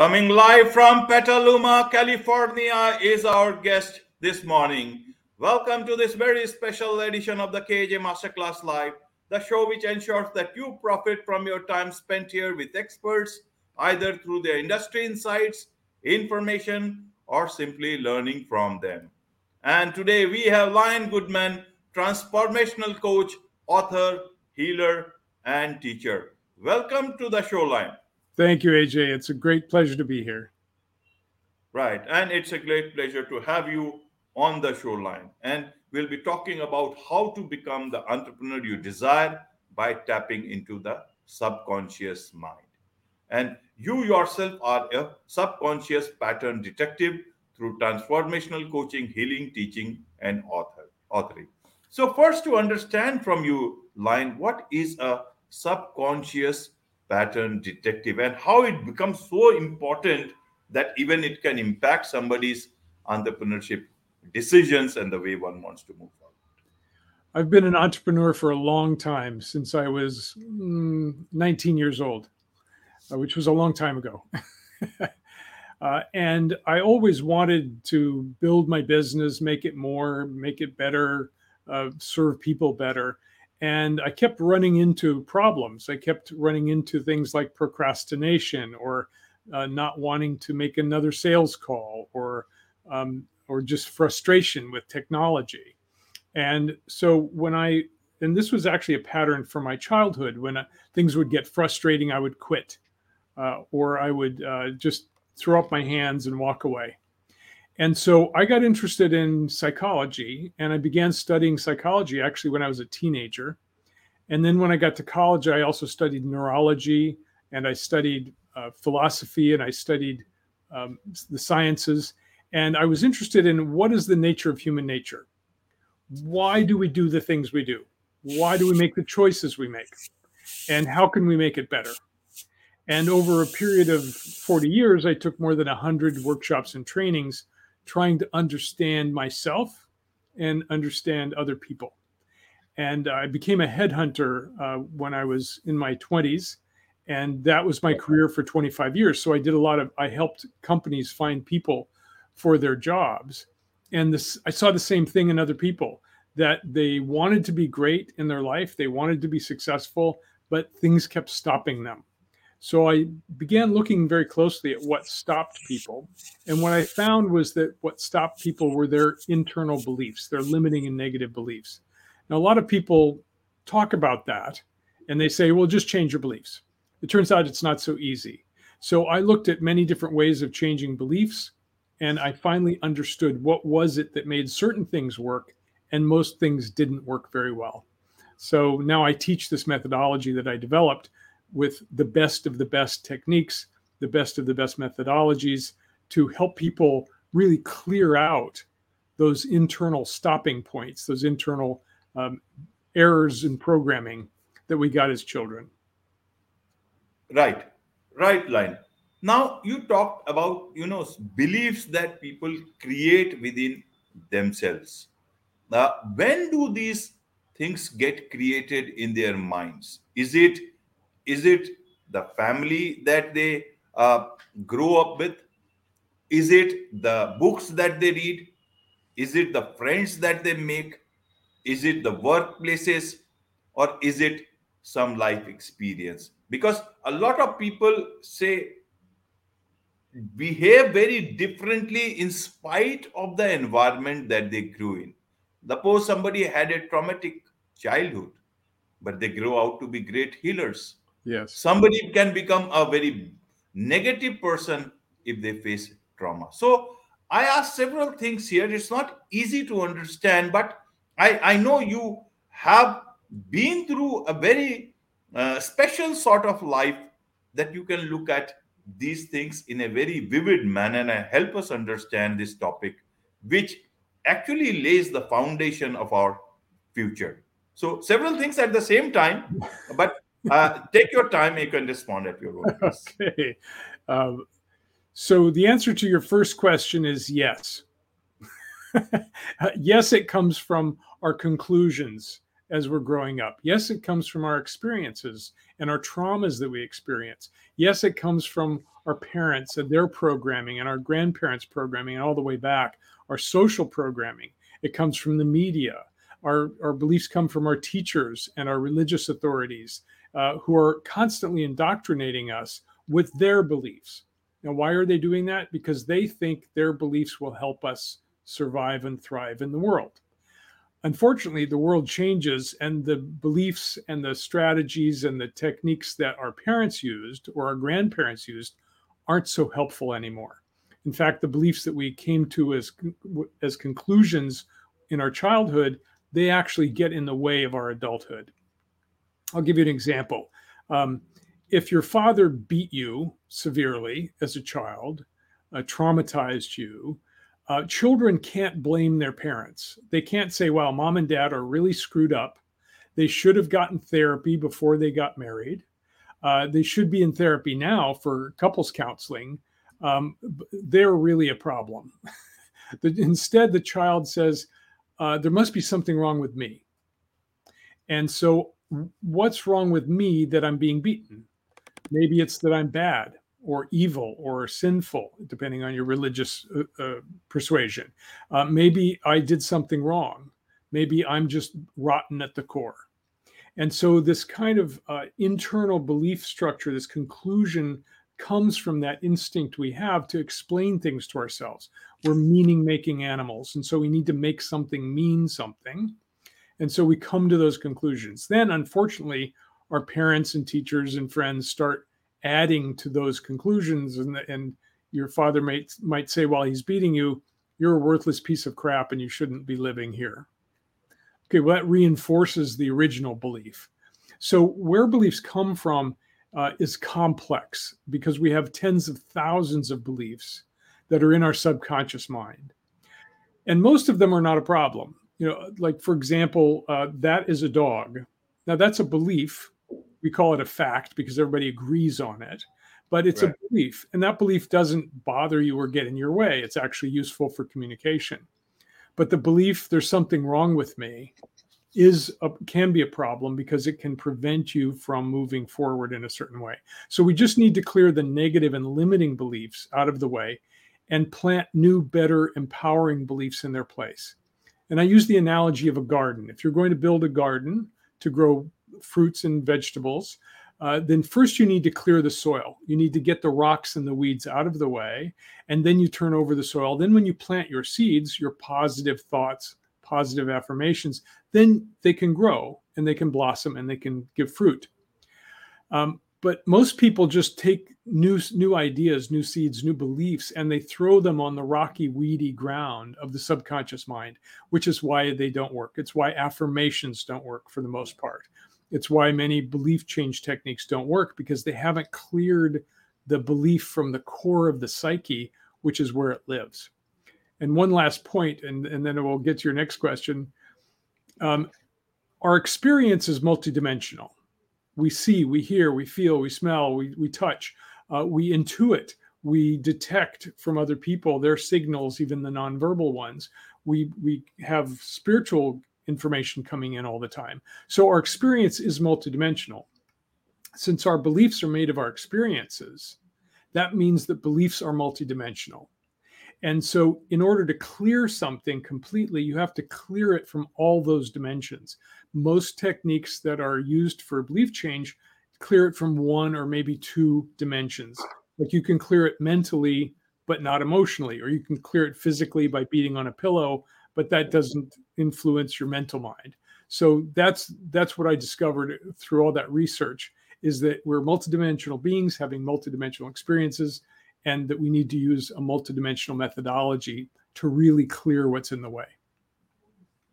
Coming live from Petaluma, California is our guest this morning. Welcome to this very special edition of the KJ Masterclass Live, the show which ensures that you profit from your time spent here with experts, either through their industry insights, information, or simply learning from them. And today we have Lion Goodman, transformational coach, author, healer, and teacher. Welcome to the show, Lion. Thank you, AJ. It's a great pleasure to be here. Right. And it's a great pleasure to have you on the show Lion. And we'll be talking about how to become the entrepreneur you desire by tapping into the subconscious mind. And you yourself are a subconscious pattern detective through transformational coaching, healing, teaching, and author authoring. So, first, to understand from you, Lion, what is a subconscious pattern detective and how it becomes so important that even it can impact somebody's entrepreneurship decisions and the way one wants to move forward. I've been an entrepreneur for a long time since I was mm, 19 years old, uh, which was a long time ago. uh, and I always wanted to build my business, make it more, make it better, uh, serve people better and I kept running into problems. I kept running into things like procrastination or uh, not wanting to make another sales call or um, or just frustration with technology. And so when I and this was actually a pattern from my childhood when uh, things would get frustrating, I would quit uh, or I would uh, just throw up my hands and walk away. And so I got interested in psychology and I began studying psychology actually when I was a teenager. And then when I got to college, I also studied neurology and I studied uh, philosophy and I studied um, the sciences. And I was interested in what is the nature of human nature? Why do we do the things we do? Why do we make the choices we make? And how can we make it better? And over a period of 40 years, I took more than 100 workshops and trainings trying to understand myself and understand other people. And I became a headhunter uh, when I was in my 20s. And that was my career for 25 years. So I did a lot of, I helped companies find people for their jobs. And this, I saw the same thing in other people that they wanted to be great in their life, they wanted to be successful, but things kept stopping them. So I began looking very closely at what stopped people. And what I found was that what stopped people were their internal beliefs, their limiting and negative beliefs. Now, a lot of people talk about that and they say, well, just change your beliefs. It turns out it's not so easy. So I looked at many different ways of changing beliefs and I finally understood what was it that made certain things work and most things didn't work very well. So now I teach this methodology that I developed with the best of the best techniques, the best of the best methodologies to help people really clear out those internal stopping points, those internal um, errors in programming that we got as children. Right, right, Lion. Now you talked about you know beliefs that people create within themselves. Now, when do these things get created in their minds? Is it is it the family that they uh, grow up with? Is it the books that they read? Is it the friends that they make? Is it the workplaces? Or is it some life experience? Because a lot of people say behave very differently in spite of the environment that they grew in. Suppose somebody had a traumatic childhood, but they grow out to be great healers Yes. Somebody can become a very negative person if they face trauma. So I asked several things here. It's not easy to understand, but I, I know you have been through a very uh, special sort of life that you can look at these things in a very vivid manner and help us understand this topic, which actually lays the foundation of our future. So, several things at the same time, but uh, take your time. You can respond at your own. Pace. Okay. Um, so the answer to your first question is yes. yes, it comes from our conclusions as we're growing up. Yes, it comes from our experiences and our traumas that we experience. Yes, it comes from our parents and their programming and our grandparents' programming and all the way back, our social programming. It comes from the media. Our, our beliefs come from our teachers and our religious authorities uh, who are constantly indoctrinating us with their beliefs. Now, why are they doing that? Because they think their beliefs will help us survive and thrive in the world. Unfortunately, the world changes, and the beliefs and the strategies and the techniques that our parents used or our grandparents used aren't so helpful anymore. In fact, the beliefs that we came to as, as conclusions in our childhood, they actually get in the way of our adulthood. I'll give you an example. Um, if your father beat you severely as a child, uh, traumatized you, uh, children can't blame their parents. They can't say, well, mom and dad are really screwed up. They should have gotten therapy before they got married. Uh, they should be in therapy now for couples counseling. Um, they're really a problem. Instead, the child says, uh, there must be something wrong with me. And so, what's wrong with me that I'm being beaten? Maybe it's that I'm bad or evil or sinful, depending on your religious uh, uh, persuasion. Uh, maybe I did something wrong. Maybe I'm just rotten at the core. And so, this kind of uh, internal belief structure, this conclusion, comes from that instinct we have to explain things to ourselves. We're meaning making animals. And so, we need to make something mean something. And so, we come to those conclusions. Then, unfortunately, our parents and teachers and friends start adding to those conclusions and and your father might might say while he's beating you. You're a worthless piece of crap and you shouldn't be living here. Okay well that reinforces the original belief. So where beliefs come from uh, is complex because we have tens of thousands of beliefs that are in our subconscious mind. And most of them are not a problem you know like for example uh, that is a dog. Now that's a belief. We call it a fact because everybody agrees on it but it's right. a belief and that belief doesn't bother you or get in your way. It's actually useful for communication. But the belief there's something wrong with me is a, can be a problem because it can prevent you from moving forward in a certain way. So we just need to clear the negative and limiting beliefs out of the way and plant new better empowering beliefs in their place and i use the analogy of a garden if you're going to build a garden to grow fruits and vegetables, uh, then first you need to clear the soil. You need to get the rocks and the weeds out of the way, and then you turn over the soil. Then, when you plant your seeds, your positive thoughts, positive affirmations, then they can grow and they can blossom and they can give fruit. Um, but most people just take new new ideas, new seeds, new beliefs, and they throw them on the rocky, weedy ground of the subconscious mind, which is why they don't work. It's why affirmations don't work for the most part. It's why many belief change techniques don't work because they haven't cleared the belief from the core of the psyche, which is where it lives. And one last point, and, and then we'll get to your next question. Um, our experience is multidimensional. We see, we hear, we feel, we smell, we, we touch, uh, we intuit, we detect from other people their signals, even the nonverbal ones. We, we have spiritual information coming in all the time. So our experience is multidimensional. Since our beliefs are made of our experiences, that means that beliefs are multidimensional. And so, in order to clear something completely, you have to clear it from all those dimensions. Most techniques that are used for belief change clear it from one or maybe two dimensions. Like you can clear it mentally, but not emotionally, or you can clear it physically by beating on a pillow, but that doesn't influence your mental mind. So that's that's what I discovered through all that research is that we're multidimensional beings having multidimensional experiences and that we need to use a multidimensional methodology to really clear what's in the way.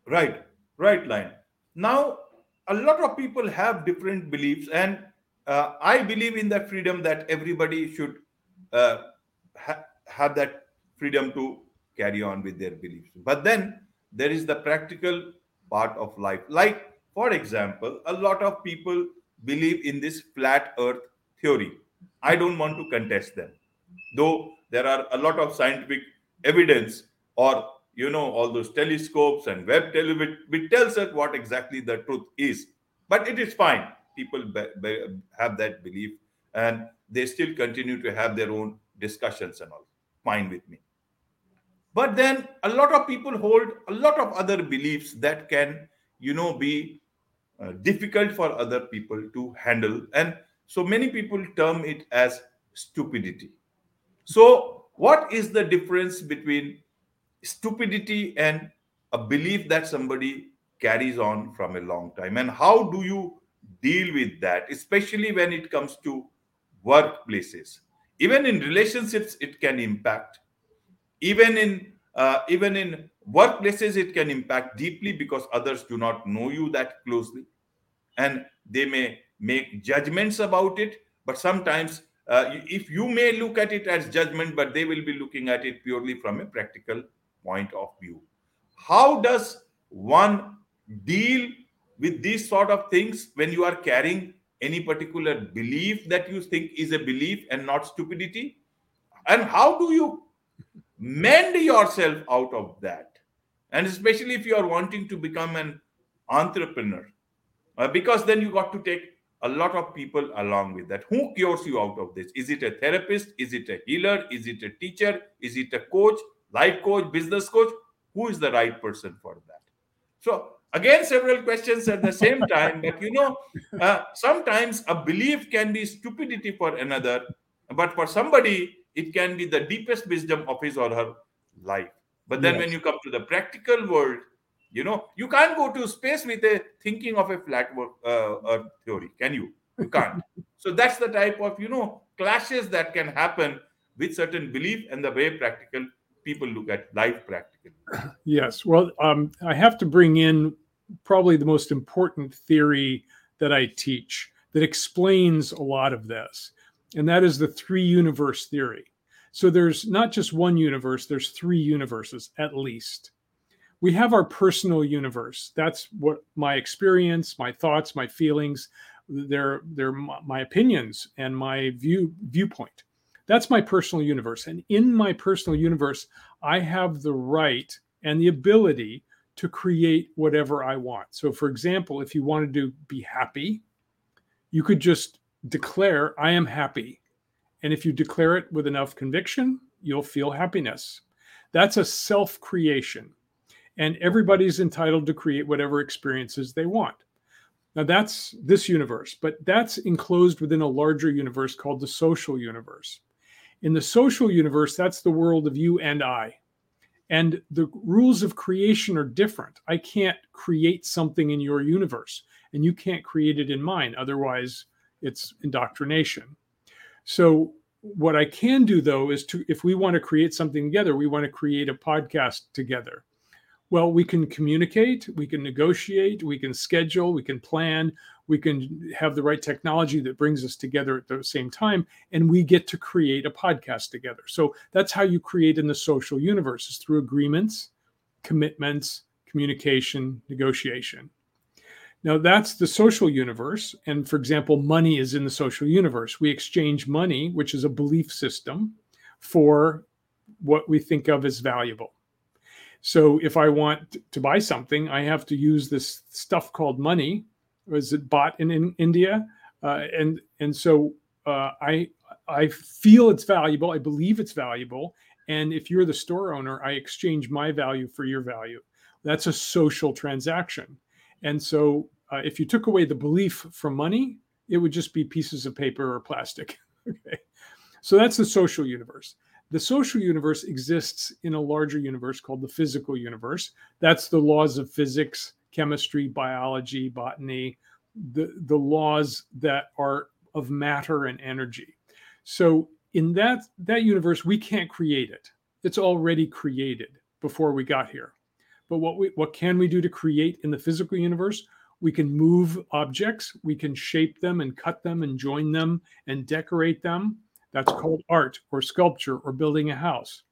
Right, right, Lion. Now, a lot of people have different beliefs, and uh, I believe in that freedom that everybody should uh, ha- have that freedom to carry on with their beliefs. But then there is the practical part of life. Like, for example, a lot of people believe in this flat earth theory. I don't want to contest them, though there are a lot of scientific evidence or you know all those telescopes and web television which tells us what exactly the truth is. But it is fine. People be- be- have that belief and they still continue to have their own discussions and all. Fine with me. But then a lot of people hold a lot of other beliefs that can you know be uh, difficult for other people to handle. And so many people term it as stupidity. So what is the difference between stupidity and a belief that somebody carries on from a long time. And how do you deal with that especially when it comes to workplaces? Even in relationships it can impact. Even in uh, even in workplaces it can impact deeply because others do not know you that closely. And they may make judgments about it but sometimes uh, if you may look at it as judgment but they will be looking at it purely from a practical point of view. How does one deal with these sort of things when you are carrying any particular belief that you think is a belief and not stupidity? And how do you mend yourself out of that? And especially if you are wanting to become an entrepreneur uh, because then you got to take a lot of people along with that. Who cures you out of this? Is it a therapist? Is it a healer? Is it a teacher? Is it a coach life coach business coach who is the right person for that? So again several questions at the same time but you know uh, sometimes a belief can be stupidity for another but for somebody it can be the deepest wisdom of his or her life. But then yes. when you come to the practical world you know you can't go to space with a thinking of a flat uh, earth theory can you? You can't. So that's the type of you know clashes that can happen with certain belief and the way practical people look at life practically. Yes. Well, um, I have to bring in probably the most important theory that I teach that explains a lot of this, and that is the three universe theory. So there's not just one universe, there's three universes at least. We have our personal universe. That's what my experience, my thoughts, my feelings, they're, they're my opinions and my view viewpoint. That's my personal universe. And in my personal universe, I have the right and the ability to create whatever I want. So, for example, if you wanted to be happy, you could just declare, I am happy. And if you declare it with enough conviction, you'll feel happiness. That's a self creation. And everybody's entitled to create whatever experiences they want. Now, that's this universe, but that's enclosed within a larger universe called the social universe. In the social universe, that's the world of you and I. And the rules of creation are different. I can't create something in your universe, and you can't create it in mine. Otherwise, it's indoctrination. So, what I can do though is to, if we want to create something together, we want to create a podcast together. Well, we can communicate, we can negotiate, we can schedule, we can plan, we can have the right technology that brings us together at the same time, and we get to create a podcast together. So that's how you create in the social universe is through agreements, commitments, communication, negotiation. Now, that's the social universe. And for example, money is in the social universe. We exchange money, which is a belief system, for what we think of as valuable. So if I want to buy something, I have to use this stuff called money. Was it bought in, in India? Uh, and and so uh, I I feel it's valuable. I believe it's valuable. And if you're the store owner, I exchange my value for your value. That's a social transaction. And so uh, if you took away the belief from money, it would just be pieces of paper or plastic. okay. So that's the social universe. The social universe exists in a larger universe called the physical universe. That's the laws of physics, chemistry, biology, botany, the, the laws that are of matter and energy. So in that that universe, we can't create it. It's already created before we got here. But what we what can we do to create in the physical universe? We can move objects, we can shape them and cut them and join them and decorate them. That's called art or sculpture or building a house.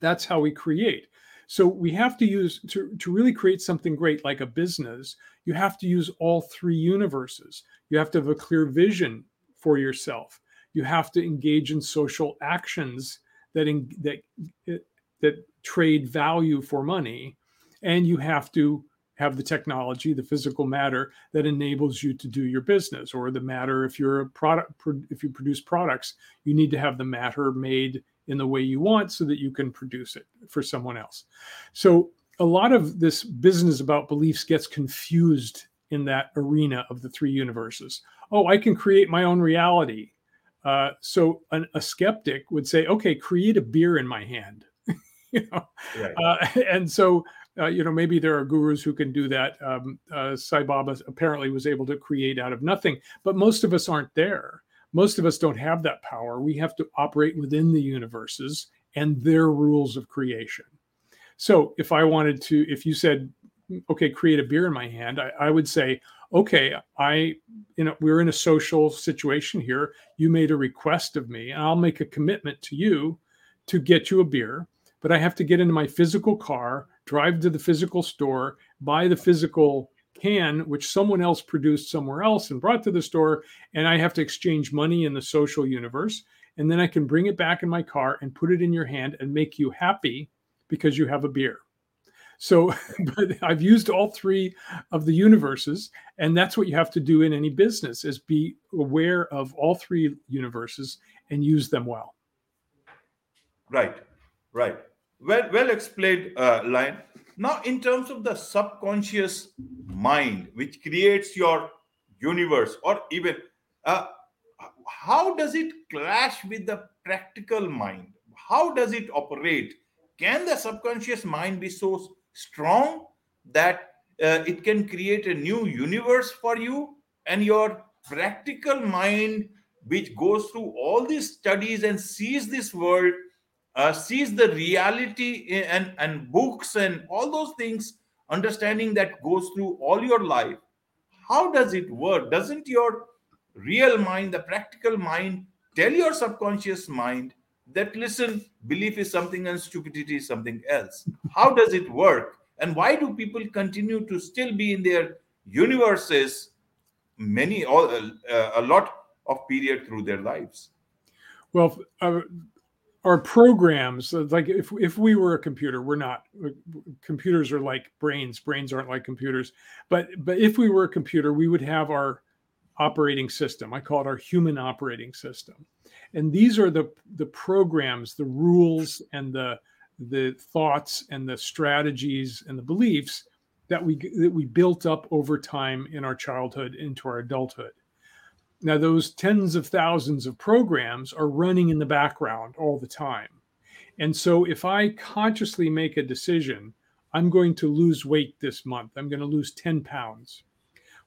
That's how we create. So we have to use to, to really create something great like a business, you have to use all three universes. You have to have a clear vision for yourself. You have to engage in social actions that in, that that trade value for money and you have to have the technology the physical matter that enables you to do your business or the matter if you're a product if you produce products you need to have the matter made in the way you want so that you can produce it for someone else. So a lot of this business about beliefs gets confused in that arena of the three universes. Oh i can create my own reality. Uh, so an, a skeptic would say okay create a beer in my hand. You know? Right. uh, and so uh, you know, maybe there are gurus who can do that. Um, uh, Sai Baba apparently was able to create out of nothing, but most of us aren't there. Most of us don't have that power. We have to operate within the universes and their rules of creation. So if I wanted to, if you said, okay, create a beer in my hand, I, I would say, okay, I, you know, we're in a social situation here. You made a request of me, and I'll make a commitment to you to get you a beer, but I have to get into my physical car drive to the physical store, buy the physical can, which someone else produced somewhere else and brought to the store, and I have to exchange money in the social universe. And then I can bring it back in my car and put it in your hand and make you happy because you have a beer. So, but I've used all three of the universes, and that's what you have to do in any business: is be aware of all three universes and use them well. Right, right well well explained uh, Lion. Now in terms of the subconscious mind which creates your universe or even uh, how does it clash with the practical mind? How does it operate? Can the subconscious mind be so strong that uh, it can create a new universe for you and your practical mind which goes through all these studies and sees this world uh, sees the reality and, and books and all those things, understanding that goes through all your life, how does it work? Doesn't your real mind, the practical mind, tell your subconscious mind that, listen, belief is something and stupidity is something else? How does it work? And why do people continue to still be in their universes many, all, uh, a lot of period through their lives? Well, uh, our programs uh, like if if we were a computer we're not uh, computers are like brains brains aren't like computers. But but if we were a computer we would have our operating system. I call it our human operating system. And these are the the programs the rules and the the thoughts and the strategies and the beliefs that we that we built up over time in our childhood into our adulthood now, those tens of thousands of programs are running in the background all the time. And so, if I consciously make a decision, I'm going to lose weight this month, I'm going to lose 10 pounds.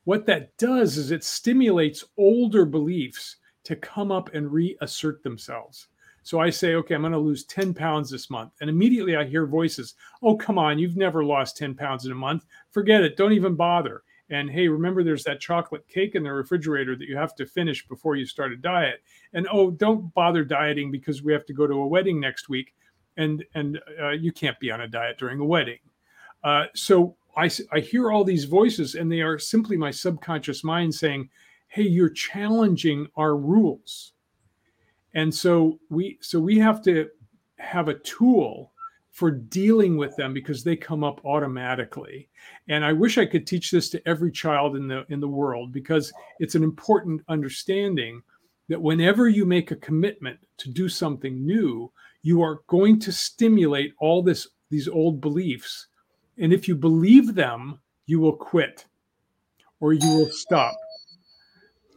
What that does is it stimulates older beliefs to come up and reassert themselves. So I say, okay, I'm going to lose 10 pounds this month. And immediately I hear voices, oh, come on, you've never lost 10 pounds in a month. Forget it. Don't even bother. And hey, remember there's that chocolate cake in the refrigerator that you have to finish before you start a diet. And oh, don't bother dieting because we have to go to a wedding next week, and and uh, you can't be on a diet during a wedding. Uh, so I I hear all these voices, and they are simply my subconscious mind saying, "Hey, you're challenging our rules." And so we so we have to have a tool for dealing with them because they come up automatically. And i wish i could teach this to every child in the in the world because it's an important understanding that whenever you make a commitment to do something new you are going to stimulate all this these old beliefs. And if you believe them you will quit or you will stop.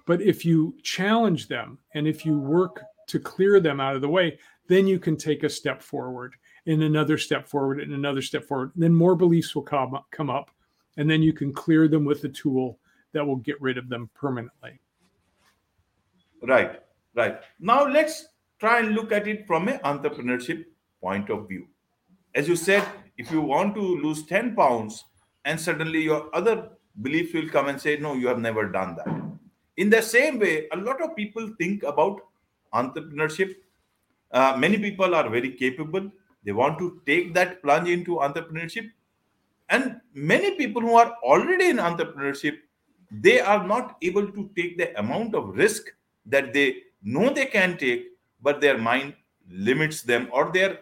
But if you challenge them and if you work to clear them out of the way then you can take a step forward and another step forward and another step forward. Then more beliefs will come up, come up, and then you can clear them with a tool that will get rid of them permanently. Right, right. Now let's try and look at it from an entrepreneurship point of view. As you said, if you want to lose 10 pounds and suddenly your other beliefs will come and say, No, you have never done that. In the same way, a lot of people think about entrepreneurship. Uh, many people are very capable, they want to take that plunge into entrepreneurship. And many people who are already in entrepreneurship, they are not able to take the amount of risk that they know they can take, but their mind limits them or their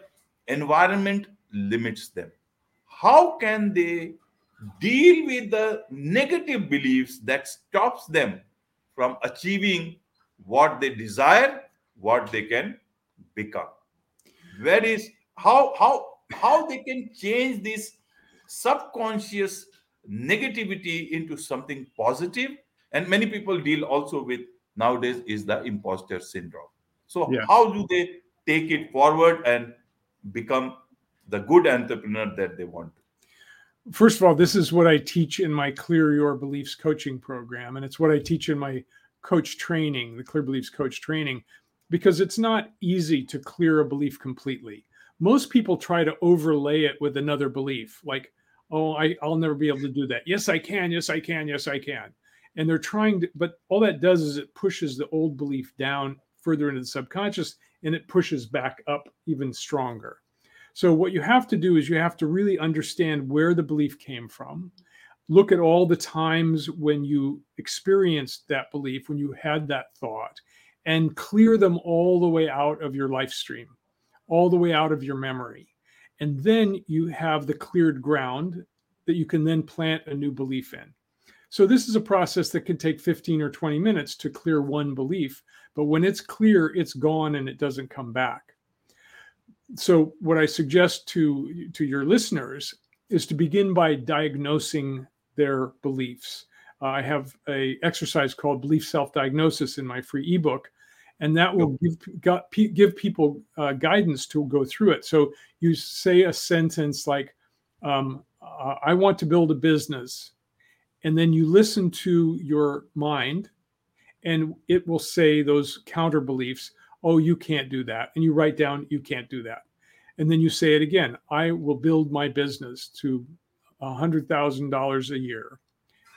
environment limits them. How can they deal with the negative beliefs that stops them from achieving what they desire, what they can become? Where is how how how they can change this subconscious negativity into something positive and many people deal also with nowadays is the imposter syndrome so Yeah. how do they take it forward and become the good entrepreneur that they want First of all, this is what I teach in my Clear Your Beliefs coaching program. And it's what I teach in my coach training, the Clear Beliefs coach training, because it's not easy to clear a belief completely. Most people try to overlay it with another belief, like, oh, I, I'll never be able to do that. Yes, I can. Yes, I can. Yes, I can. And they're trying to, but all that does is it pushes the old belief down further into the subconscious and it pushes back up even stronger. So, what you have to do is you have to really understand where the belief came from. Look at all the times when you experienced that belief, when you had that thought, and clear them all the way out of your life stream, all the way out of your memory. And then you have the cleared ground that you can then plant a new belief in. So, this is a process that can take 15 or 20 minutes to clear one belief. But when it's clear, it's gone and it doesn't come back so what i suggest to to your listeners is to begin by diagnosing their beliefs uh, i have a exercise called belief self-diagnosis in my free ebook and that will give got, give people uh, guidance to go through it so you say a sentence like um, uh, i want to build a business and then you listen to your mind and it will say those counter beliefs oh, you can't do that. And you write down, you can't do that. And then you say it again I will build my business to a $100,000 a year.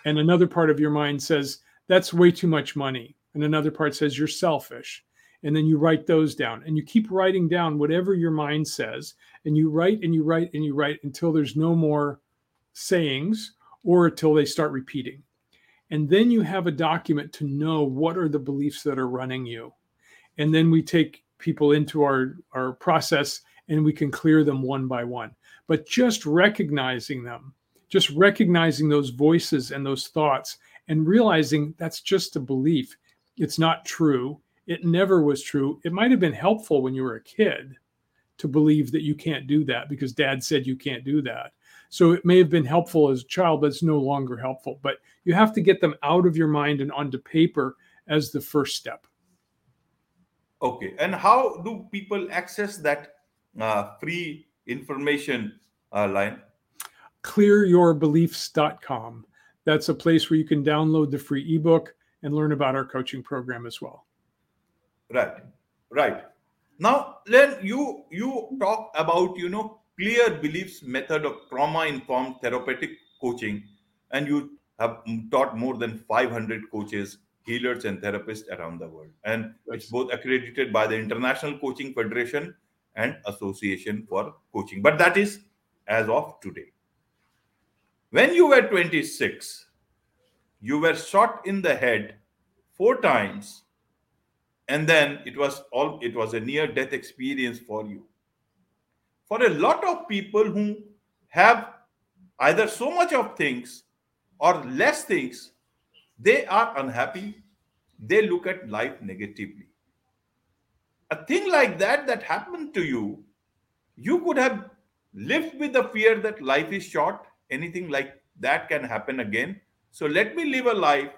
And another part of your mind says, that's way too much money. And another part says, you're selfish. And then you write those down and you keep writing down whatever your mind says. And you write and you write and you write until there's no more sayings or until they start repeating. And then you have a document to know what are the beliefs that are running you and then we take people into our our process and we can clear them one by one but just recognizing them just recognizing those voices and those thoughts and realizing that's just a belief it's not true. It never was true. It might have been helpful when you were a kid to believe that you can't do that because dad said you can't do that. So it may have been helpful as a child but it's no longer helpful. But you have to get them out of your mind and onto paper as the first step. Okay and how do people access that uh, free information uh, Lion? Clearyourbeliefs.com. That's a place where you can download the free ebook and learn about our coaching program as well. right. Right. Now then you you talk about you know clear beliefs method of trauma informed therapeutic coaching and you have taught more than 500 coaches healers and therapists around the world. And it's both accredited by the international coaching federation and association for coaching. But that is as of today. When you were 26 you were shot in the head four times and then it was all it was a near death experience for you. For a lot of people who have either so much of things or less things they are unhappy. They look at life negatively. A thing like that that happened to you you could have lived with the fear that life is short. Anything like that can happen again so let me live a life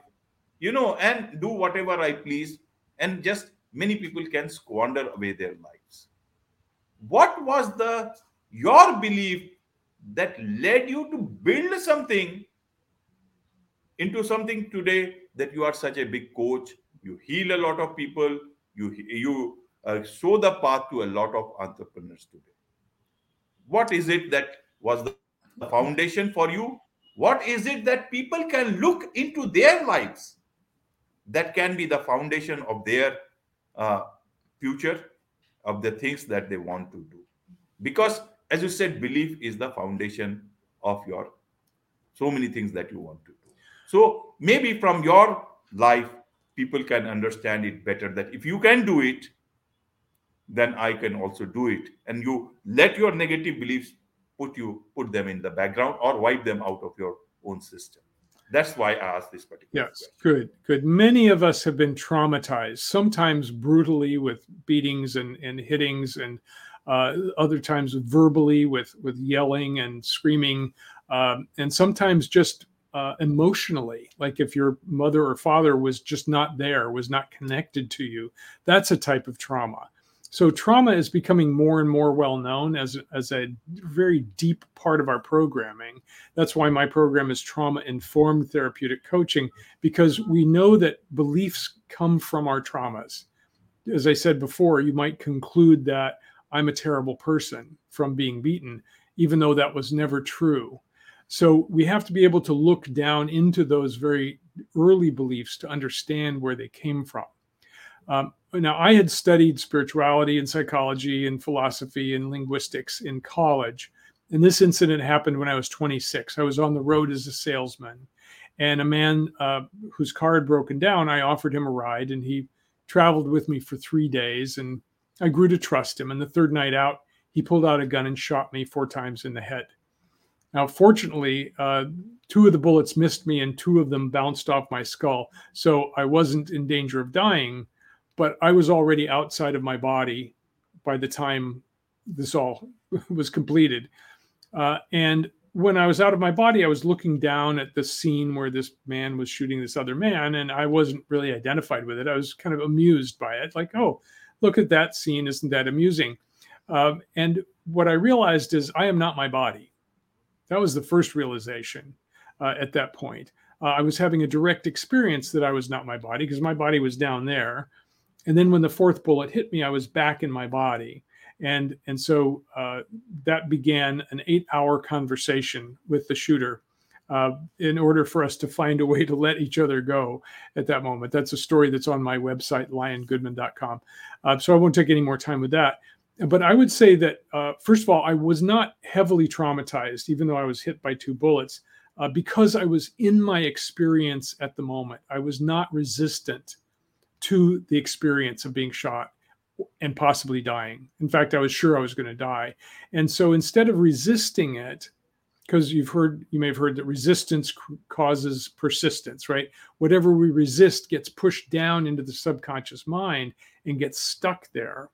you know and do whatever i please and just many people can squander away their lives. What was the your belief that led you to build something into something today that you are such a big coach you heal a lot of people you you uh, show the path to a lot of entrepreneurs today? What is it that was the foundation for you what is it that people can look into their lives that can be the foundation of their uh, future of the things that they want to do because as you said belief is the foundation of your so many things that you want to do so maybe from your life people can understand it better that if you can do it then I can also do it. And you let your negative beliefs put you put them in the background or wipe them out of your own system. That's why I asked this particular. Yes, question. good, good. Many of us have been traumatized, sometimes brutally with beatings and, and hittings, and uh, other times verbally with with yelling and screaming, um, and sometimes just uh, emotionally, like if your mother or father was just not there, was not connected to you, that's a type of trauma. So trauma is becoming more and more well known as, as a very deep part of our programming. That's why my program is trauma informed therapeutic coaching, because we know that beliefs come from our traumas. As I said before, you might conclude that I'm a terrible person from being beaten, even though that was never true. So we have to be able to look down into those very early beliefs to understand where they came from. Um, now, I had studied spirituality and psychology and philosophy and linguistics in college. And this incident happened when I was 26. I was on the road as a salesman. And a man uh, whose car had broken down, I offered him a ride and he traveled with me for three days. And I grew to trust him. And the third night out, he pulled out a gun and shot me four times in the head. Now, fortunately, uh, two of the bullets missed me and two of them bounced off my skull. So I wasn't in danger of dying but I was already outside of my body by the time this all was completed. Uh, and when I was out of my body, I was looking down at the scene where this man was shooting this other man, and I wasn't really identified with it. I was kind of amused by it, like, oh, look at that scene. Isn't that amusing? Um, and what I realized is I am not my body. That was the first realization uh, at that point. Uh, I was having a direct experience that I was not my body because my body was down there and then when the fourth bullet hit me, I was back in my body. And, and so uh, that began an eight hour conversation with the shooter uh, in order for us to find a way to let each other go at that moment. That's a story that's on my website, liongoodman.com. Uh, so I won't take any more time with that. But I would say that, uh, first of all, I was not heavily traumatized, even though I was hit by two bullets, uh, because I was in my experience at the moment. I was not resistant to the experience of being shot and possibly dying. In fact, I was sure I was going to die. And so instead of resisting it, because you've heard, you may have heard that resistance causes persistence, right? Whatever we resist gets pushed down into the subconscious mind and gets stuck there.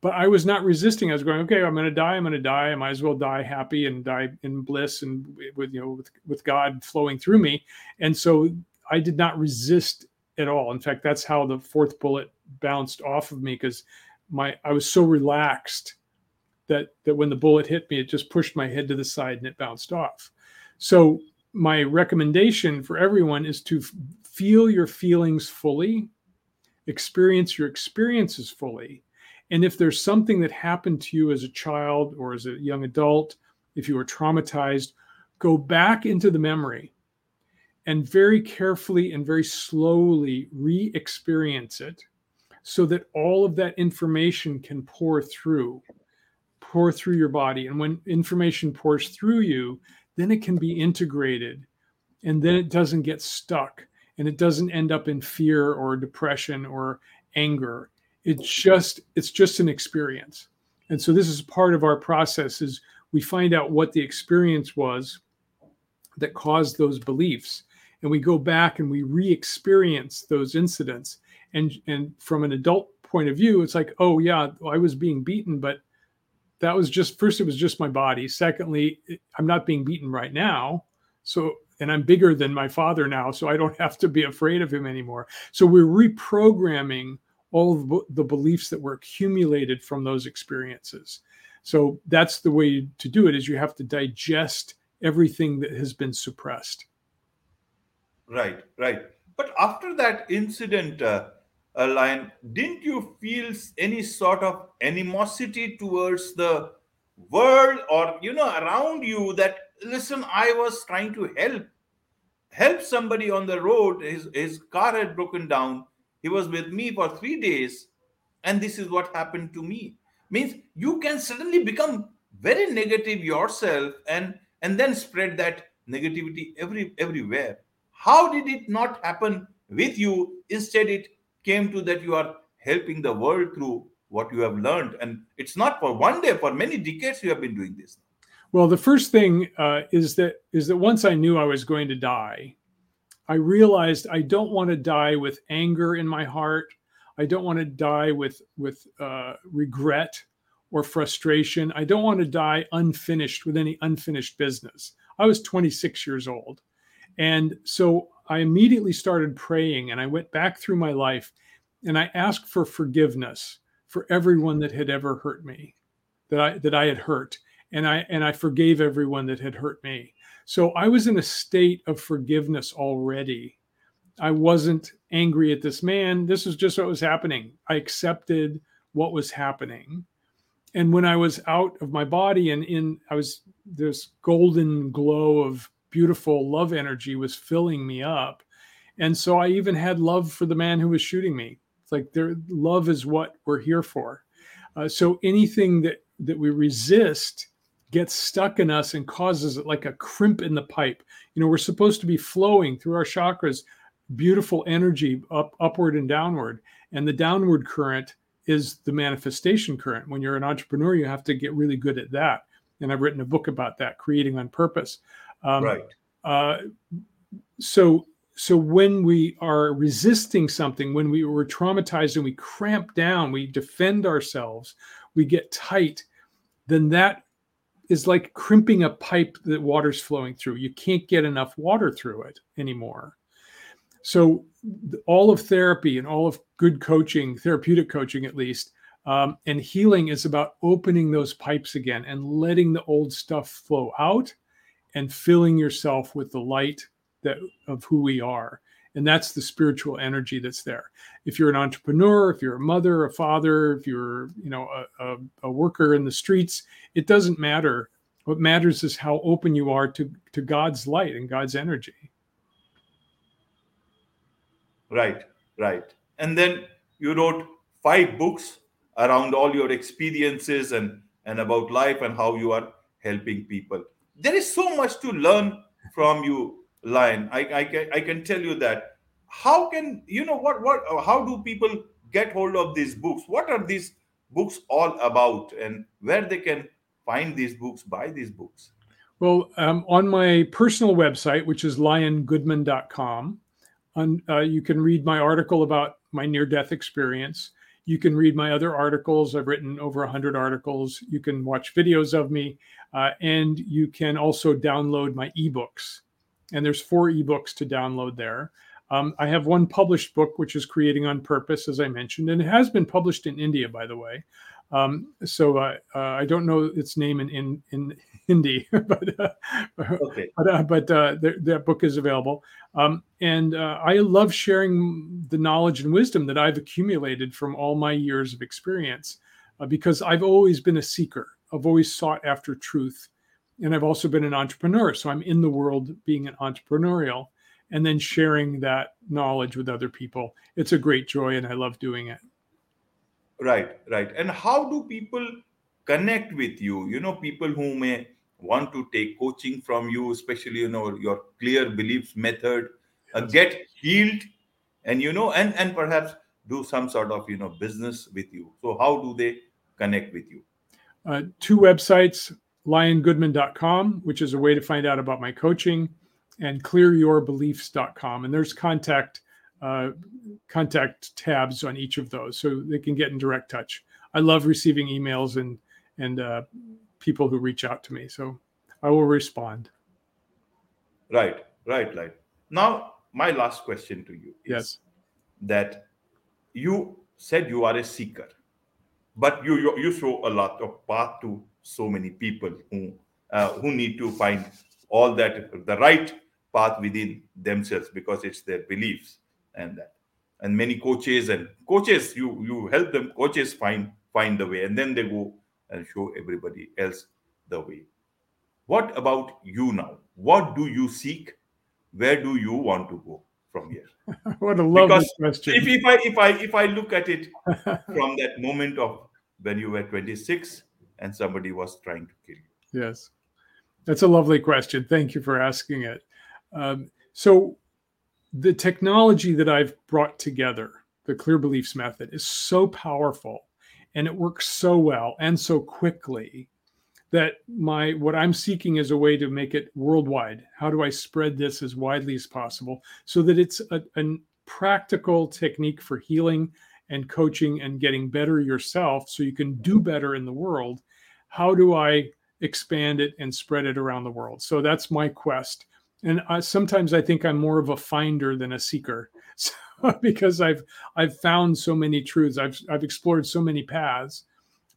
But I was not resisting. I was going, okay, I'm going to die. I'm going to die. I might as well die happy and die in bliss and with you know with, with God flowing through me. And so I did not resist at all. In fact, that's how the fourth bullet bounced off of me because my I was so relaxed that that when the bullet hit me, it just pushed my head to the side and it bounced off. So my recommendation for everyone is to feel your feelings fully, experience your experiences fully. And if there's something that happened to you as a child or as a young adult, if you were traumatized, go back into the memory and very carefully and very slowly re experience it so that all of that information can pour through, pour through your body. And when information pours through you, then it can be integrated and then it doesn't get stuck and it doesn't end up in fear or depression or anger. It's just it's just an experience. And so this is part of our process is we find out what the experience was that caused those beliefs and we go back and we re-experience those incidents. And and from an adult point of view it's like oh yeah i was being beaten but that was just first it was just my body. Secondly i'm not being beaten right now. So and i'm bigger than my father now so i don't have to be afraid of him anymore. So we're reprogramming all the beliefs that were accumulated from those experiences. So that's the way to do it is you have to digest everything that has been suppressed Right, right. But after that incident, uh, uh, Lion, didn't you feel any sort of animosity towards the world or you know around you that listen, I was trying to help help somebody on the road. His his car had broken down. He was with me for three days, and this is what happened to me. Means you can suddenly become very negative yourself and and then spread that negativity every everywhere how did it not happen with you? Instead, it came to that you are helping the world through what you have learned. And it's not for one day for many decades you have been doing this. Well the first thing uh, is that is that once i knew i was going to die i realized i don't want to die with anger in my heart. I don't want to die with with uh, regret or frustration. I don't want to die unfinished with any unfinished business. I was 26 years old and so i immediately started praying and i went back through my life and i asked for forgiveness for everyone that had ever hurt me, that I that I had hurt, and I and I forgave everyone that had hurt me. So I was in a state of forgiveness already. I wasn't angry at this man. This was just what was happening. I accepted what was happening. And when I was out of my body and in I was this golden glow of beautiful love energy was filling me up. And so I even had love for the man who was shooting me. It's like love is what we're here for. Uh, so anything that that we resist gets stuck in us and causes it like a crimp in the pipe. You know, we're supposed to be flowing through our chakras, beautiful energy up upward and downward, and the downward current is the manifestation current. When you're an entrepreneur, you have to get really good at that. And I've written a book about that, creating on purpose. Um, right. Uh, so so when we are resisting something when we were traumatized and we cramp down we defend ourselves we get tight then that is like crimping a pipe that water's flowing through you can't get enough water through it anymore so all of therapy and all of good coaching therapeutic coaching at least um, and healing is about opening those pipes again and letting the old stuff flow out and filling yourself with the light that of who we are. And that's the spiritual energy that's there. If you're an entrepreneur if you're a mother a father if you're you know a, a, a, worker in the streets it doesn't matter. What matters is how open you are to to god's light and god's energy. Right right. And then you wrote five books around all your experiences and and about life and how you are helping people there is so much to learn from you Lion I, I can i can tell you that. How can you know what what how do people get hold of these books? What are these books all about? And where they can find these books buy these books? Well um, on my personal website which is liongoodman.com on, uh, you can read my article about my near death experience you can read my other articles i've written over 100 articles you can watch videos of me uh, and you can also download my ebooks and there's four ebooks to download there. Um, I have one published book, which is Creating on Purpose, as I mentioned, and it has been published in India, by the way. Um, so uh, uh, I don't know its name in in, in Hindi, but uh, okay. but, uh, but uh, th- that book is available. Um, and uh, I love sharing the knowledge and wisdom that I've accumulated from all my years of experience, because I've always been a seeker. I've always sought after truth and I've also been an entrepreneur. So I'm in the world being an entrepreneurial and then sharing that knowledge with other people. It's a great joy and I love doing it. Right, right. And how do people connect with you? You know, people who may want to take coaching from you, especially, you know, your clear beliefs method, uh, get healed and, you know, and, and perhaps do some sort of, you know, business with you. So how do they connect with you? Uh, two websites liongoodman.com, which is a way to find out about my coaching, and clearyourbeliefs.com. And there's contact uh, contact tabs on each of those, so they can get in direct touch. I love receiving emails and and uh, people who reach out to me, so I will respond. Right, right, right. Now, my last question to you is yes. that you said you are a seeker, but you you, you show a lot of path to so many people who uh, who need to find all that the right path within themselves because it's their beliefs and that. And many coaches and coaches you you help them coaches find find the way and then they go and show everybody else the way. What about you now? What do you seek? Where do you want to go from here? What a lovely because question. if, if i if i if i look at it from that moment of when you were 26 and somebody was trying to kill you? Yes, that's a lovely question. Thank you for asking it. Um, so, the technology that I've brought together, the Clear Beliefs method, is so powerful and it works so well and so quickly that my what i'm seeking is a way to make it worldwide. How do i spread this as widely as possible so that it's a, a practical technique for healing and coaching and getting better yourself so you can do better in the world? How do i expand it and spread it around the world? So that's my quest and I, sometimes i think i'm more of a finder than a seeker so, because i've i've found so many truths i've i've explored so many paths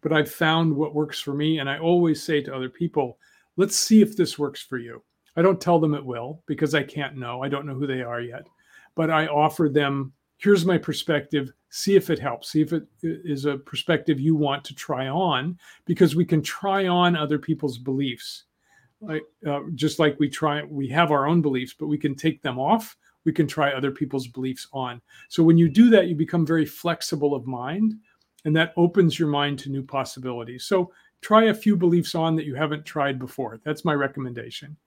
but I've found what works for me. And I always say to other people, let's see if this works for you. I don't tell them it will because I can't know. I don't know who they are yet. But I offer them, here's my perspective. See if it helps. See if it is a perspective you want to try on because we can try on other people's beliefs. Like, uh, just like we try, we have our own beliefs, but we can take them off. We can try other people's beliefs on. So when you do that, you become very flexible of mind and that opens your mind to new possibilities. So try a few beliefs on that you haven't tried before. That's my recommendation.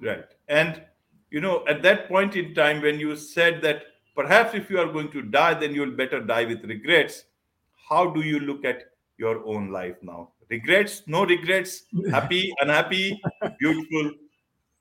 Right. And, you know, at that point in time, when you said that perhaps if you are going to die, then you'll better die with regrets, how do you look at your own life now? Regrets, no regrets, happy, unhappy, beautiful.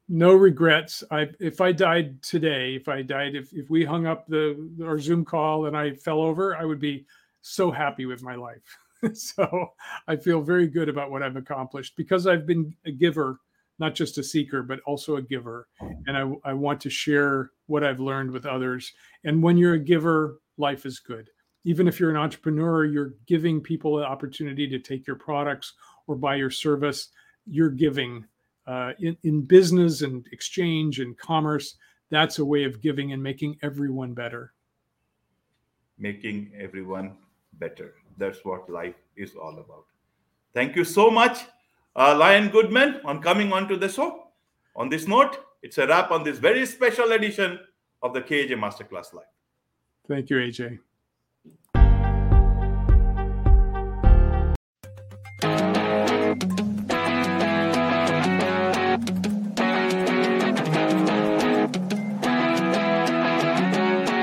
No regrets. I if I died today, if I died, if, if we hung up the our Zoom call and I fell over, I would be so happy with my life. so I feel very good about what I've accomplished because I've been a giver, not just a seeker, but also a giver. And I, I want to share what I've learned with others. And when you're a giver, life is good. Even if you're an entrepreneur, you're giving people the opportunity to take your products or buy your service. You're giving uh, in, in business and exchange and commerce. That's a way of giving and making everyone better. Making everyone better. That's what life is all about. Thank you so much, uh, Lion Goodman, on coming onto the show. On this note, it's a wrap on this very special edition of the KJ Masterclass Live. Thank you, AJ.